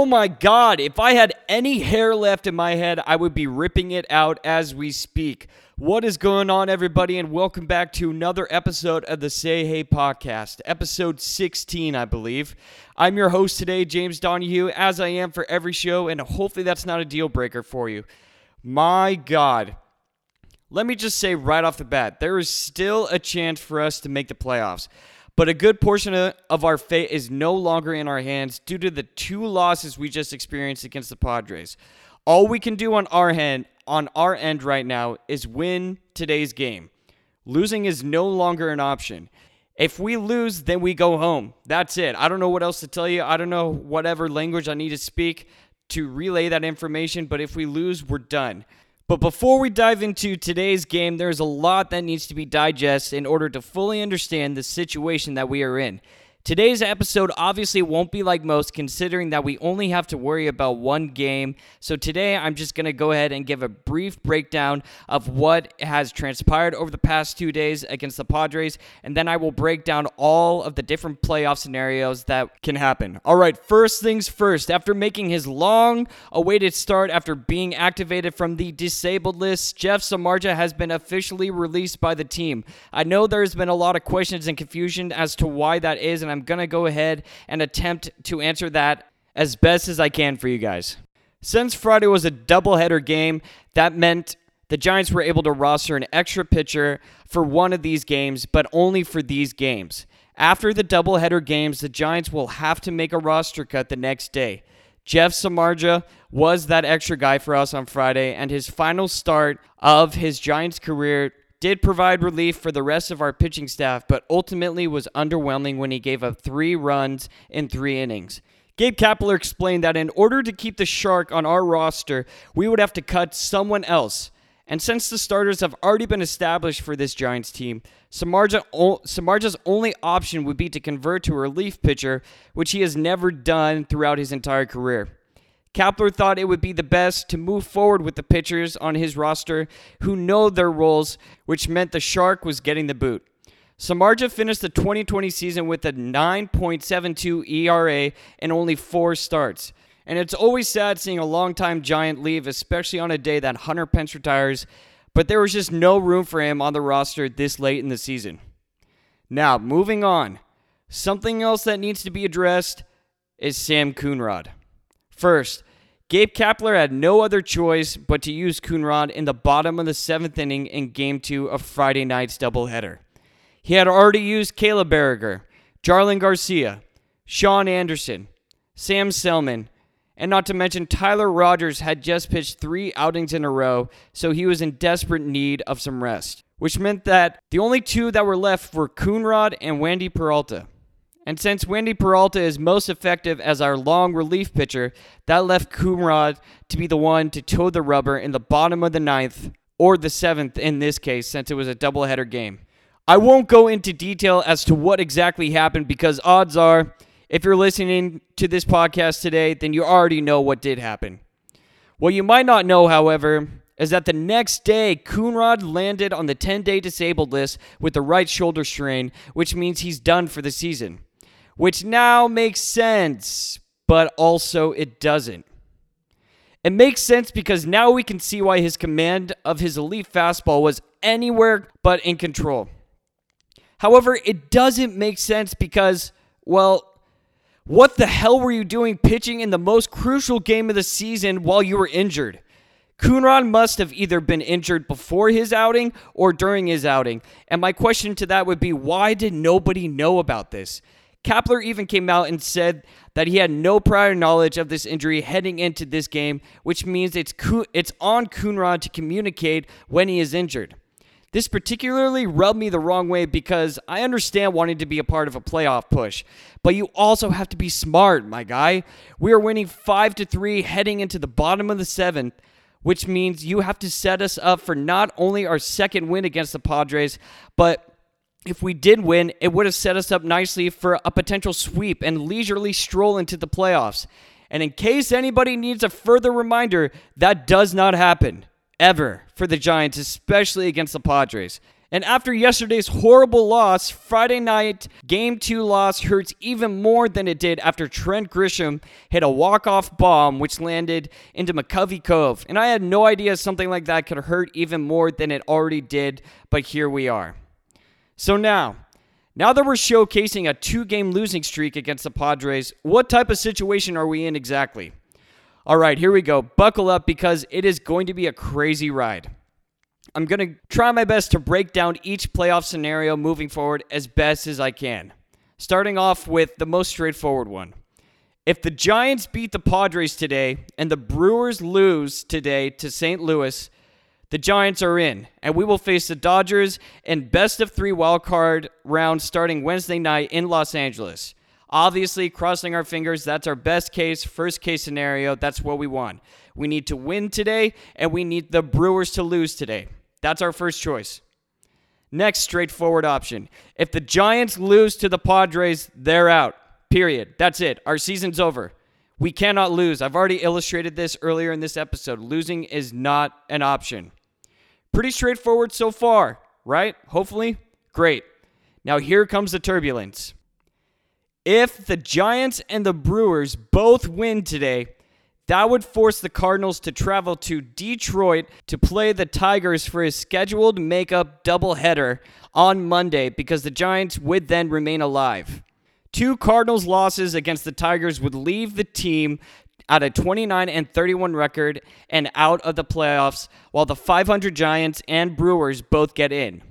Oh my god, if I had any hair left in my head, I would be ripping it out as we speak. What is going on, everybody, and welcome back to another episode of the Say Hey podcast, episode 16, I believe. I'm your host today, James Donahue, as I am for every show, and hopefully that's not a deal breaker for you. My god. Let me just say right off the bat, there is still a chance for us to make the playoffs. But a good portion of our fate is no longer in our hands due to the two losses we just experienced against the Padres. All we can do on our hand on our end right now is win today's game. Losing is no longer an option. If we lose, then we go home. That's it. I don't know what else to tell you. I don't know whatever language I need to speak to relay that information, but if we lose, we're done. But before we dive into today's game, there's a lot that needs to be digested in order to fully understand the situation that we are in. Today's episode obviously won't be like most, considering that we only have to worry about one game. So today I'm just going to go ahead and give a brief breakdown of what has transpired over the past two days against the Padres, and then I will break down all of the different playoff scenarios that can happen. All right, first things first. After making his long awaited start after being activated from the disabled list, Jeff Samardzija has been officially released by the team. I know there's been a lot of questions and confusion as to why that is, and and I'm going to go ahead and attempt to answer that as best as I can for you guys. Since Friday was a doubleheader game, that meant the Giants were able to roster an extra pitcher for one of these games, but only for these games. After the doubleheader games, the Giants will have to make a roster cut the next day. Jeff Samardzija was that extra guy for us on Friday, and his final start of his Giants career did provide relief for the rest of our pitching staff, but ultimately was underwhelming when he gave up three runs in three innings. Gabe Kapler explained that in order to keep the Shark on our roster, we would have to cut someone else. And since the starters have already been established for this Giants team, Samardzija's only option would be to convert to a relief pitcher, which he has never done throughout his entire career. Kapler thought it would be the best to move forward with the pitchers on his roster who know their roles, which meant the Shark was getting the boot. Samardzija finished the 2020 season with a 9.72 ERA and only four starts. And it's always sad seeing a longtime Giant leave, especially on a day that Hunter Pence retires, but there was just no room for him on the roster this late in the season. Now, moving on. Something else that needs to be addressed is Sam Coonrod. First, Gabe Kapler had no other choice but to use Coonrod in the bottom of the seventh inning in Game 2 of Friday night's doubleheader. He had already used Caleb Baragar, Jarlin Garcia, Shaun Anderson, Sam Selman, and not to mention Tyler Rogers had just pitched three outings in a row, so he was in desperate need of some rest, which meant that the only two that were left were Coonrod and Wandy Peralta. And since Wandy Peralta is most effective as our long relief pitcher, that left Coonrod to be the one to toe the rubber in the bottom of the ninth, or the seventh in this case, since it was a doubleheader game. I won't go into detail as to what exactly happened because odds are, if you're listening to this podcast today, then you already know what did happen. What you might not know, however, is that the next day, Coonrod landed on the 10 day disabled list with a right shoulder strain, which means he's done for the season which now makes sense, but also it doesn't. It makes sense because now we can see why his command of his elite fastball was anywhere but in control. However, it doesn't make sense because, well, What the hell were you doing pitching in the most crucial game of the season while you were injured? Coonrod must have either been injured before his outing or during his outing. And my question to that would be why did nobody know about this? Kapler even came out and said that he had no prior knowledge of this injury heading into this game, which means it's it's on Coonrod to communicate when he is injured. This particularly rubbed me the wrong way because I understand wanting to be a part of a playoff push, but you also have to be smart, my guy. We are winning 5 to 3 heading into the bottom of the 7th, which means you have to set us up for not only our second win against the Padres, but if we did win, it would have set us up nicely for a potential sweep and leisurely stroll into the playoffs. And in case anybody needs a further reminder, that does not happen ever for the Giants, especially against the Padres. And after yesterday's horrible loss, Friday night game two loss hurts even more than it did after Trent Grisham hit a walk-off bomb which landed into McCovey Cove. And I had no idea something like that could hurt even more than it already did, but here we are. So now, now that we're showcasing a two-game losing streak against the Padres, what type of situation are we in exactly? All right, here we go. Buckle up because it is going to be a crazy ride. I'm going to try my best to break down each playoff scenario moving forward as best as I can. Starting off with the most straightforward one. If the Giants beat the Padres today and the Brewers lose today to St. Louis, the Giants are in, and we will face the Dodgers in best of three wildcard round starting Wednesday night in Los Angeles. Obviously, crossing our fingers, that's our best case, first case scenario. That's what we want. We need to win today, and we need the Brewers to lose today. That's our first choice. Next straightforward option. If the Giants lose to the Padres, they're out. Period. That's it. Our season's over. We cannot lose. I've already illustrated this earlier in this episode. Losing is not an option. Pretty straightforward so far, right? Hopefully. Great. Now here comes the turbulence. If the Giants and the Brewers both win today, that would force the Cardinals to travel to Detroit to play the Tigers for a scheduled makeup doubleheader on Monday because the Giants would then remain alive. Two Cardinals losses against the Tigers would leave the team at a 29 and 31 record and out of the playoffs, while the 500 Giants and Brewers both get in.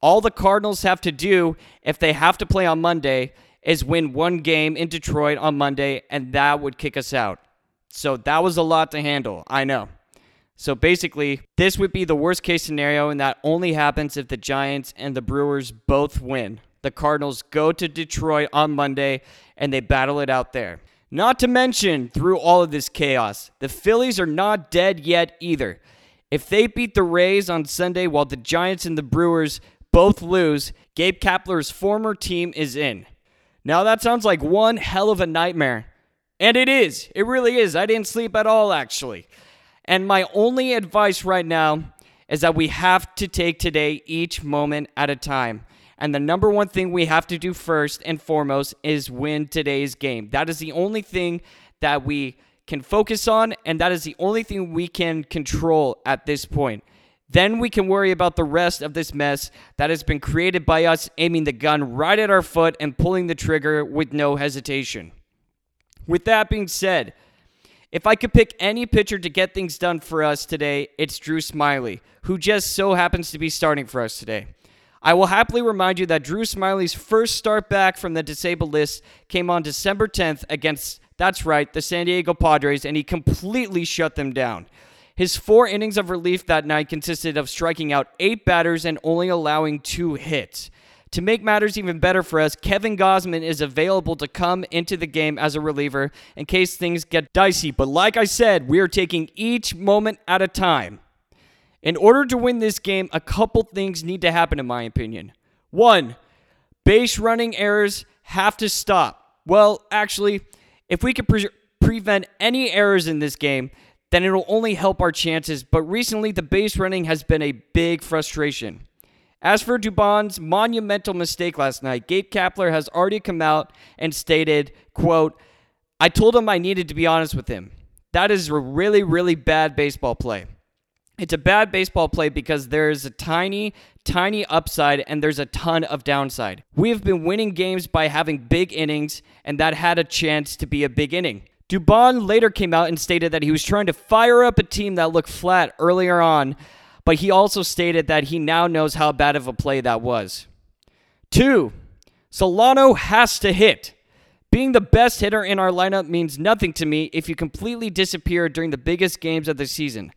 All the Cardinals have to do if they have to play on Monday is win one game in Detroit on Monday, and that would kick us out. So that was a lot to handle. I know. So basically, this would be the worst case scenario, and that only happens if the Giants and the Brewers both win. The Cardinals go to Detroit on Monday and they battle it out there. Not to mention, through all of this chaos, the Phillies are not dead yet either. If they beat the Rays on Sunday while the Giants and the Brewers both lose, Gabe Kapler's former team is in. Now, that sounds like one hell of a nightmare. And it is. It really is. I didn't sleep at all, actually. And my only advice right now is that we have to take today each moment at a time. And the number one thing we have to do first and foremost is win today's game. That is the only thing that we can focus on, and that is the only thing we can control at this point. Then we can worry about the rest of this mess that has been created by us aiming the gun right at our foot and pulling the trigger with no hesitation. With that being said, if I could pick any pitcher to get things done for us today, it's Drew Smyly, who just so happens to be starting for us today. I will happily remind you that Drew Smyly's first start back from the disabled list came on December 10th against, that's right, the San Diego Padres, and he completely shut them down. His four innings of relief that night consisted of striking out eight batters and only allowing two hits. To make matters even better for us, Kevin Gausman is available to come into the game as a reliever in case things get dicey. But like I said, we are taking each moment at a time. In order to win this game, a couple things need to happen, in my opinion. One, base running errors have to stop. Well, actually, if we could pre- prevent any errors in this game, then it'll only help our chances. But recently, the base running has been a big frustration. As for Dubon's monumental mistake last night, Gabe Kapler has already come out and stated, quote, I told him I needed to be honest with him. That is a really, really bad baseball play. It's a bad baseball play because there is a tiny, tiny upside and there's a ton of downside. We have been winning games by having big innings, and that had a chance to be a big inning. Dubon later came out and stated that he was trying to fire up a team that looked flat earlier on, but he also stated that he now knows how bad of a play that was. Two, Solano has to hit. Being the best hitter in our lineup means nothing to me if you completely disappear during the biggest games of the season.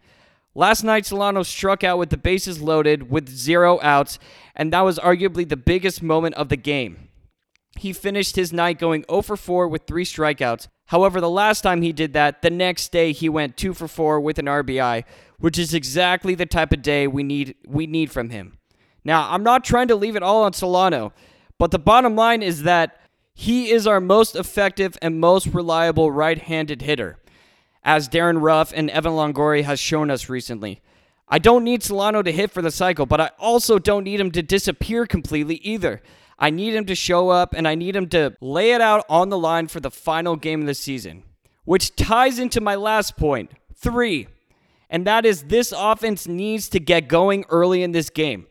Last night, Solano struck out with the bases loaded with zero outs, and that was arguably the biggest moment of the game. He finished his night going 0 for 4 with three strikeouts. However, the last time he did that, the next day he went 2 for 4 with an RBI, which is exactly the type of day we need we need from him. Now, I'm not trying to leave it all on Solano, but the bottom line is that he is our most effective and most reliable right-handed hitter as Darin Ruf and Evan Longoria has shown us recently. I don't need Solano to hit for the cycle, but I also don't need him to disappear completely either. I need him to show up and I need him to lay it out on the line for the final game of the season. Which ties into my last. Three. And that is this offense needs to get going early in this game.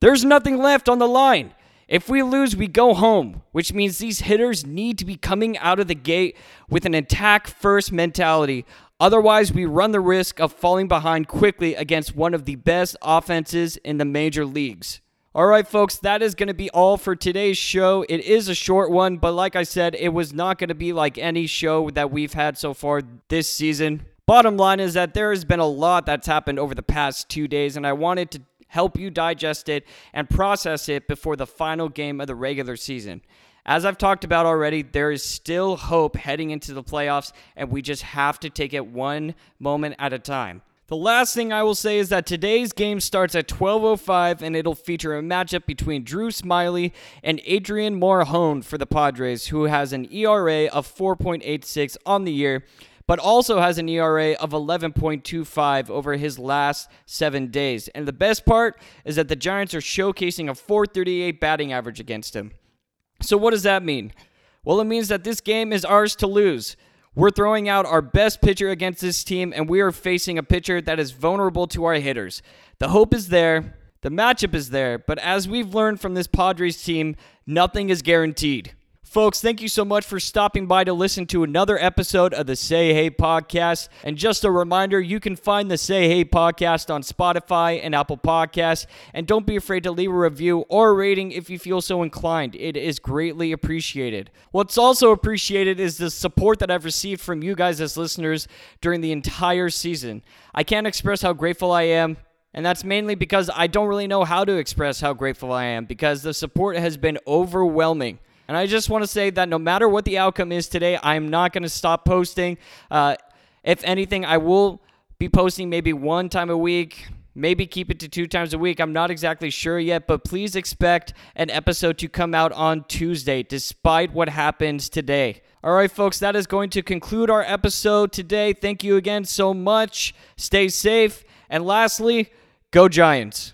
There's nothing left on the line. If we lose, we go home, which means these hitters need to be coming out of the gate with an attack first mentality. Otherwise, we run the risk of falling behind quickly against one of the best offenses in the major leagues. All right, folks, that is going to be all for today's show. It is a short one, but like I said, it was not going to be like any show that we've had so far this season. Bottom line is that there has been a lot that's happened over the past two days, and I wanted to help you digest it and process it before the final game of the regular season. As I've talked about already, there is still hope heading into the playoffs, and we just have to take it one moment at a time. The last thing I will say is that today's game starts at 12:05 and it'll feature a matchup between Drew Smyly and Adrian Morejon for the Padres, who has an ERA of 4.86 on the year but also has an ERA of 11.25 over his last seven days. And the best part is that the Giants are showcasing a 438 batting average against him. So, what does that mean? Well, it means that this game is ours to lose. We're throwing out our best pitcher against this team, and we are facing a pitcher that is vulnerable to our hitters. The hope is there, the matchup is there, but as we've learned from this Padres team, nothing is guaranteed. Folks, thank you so much for stopping by to listen to another episode of the Say Hey podcast. And just a reminder, you can find the Say Hey podcast on Spotify and Apple Podcasts. And don't be afraid to leave a review or a rating if you feel so inclined. It is greatly appreciated. What's also appreciated is the support that I've received from you guys as listeners during the entire season. I can't express how grateful I am. And that's mainly because I don't really know how to express how grateful I am because the support has been overwhelming. And I just want to say that no matter what the outcome is today, I'm not going to stop posting. Uh, if anything, I will be posting maybe one time a week, maybe keep it to two times a week. I'm not exactly sure yet, but please expect an episode to come out on Tuesday, despite what happens today. All right, folks, that is going to conclude our episode today. Thank you again so much. Stay safe. And lastly, go Giants.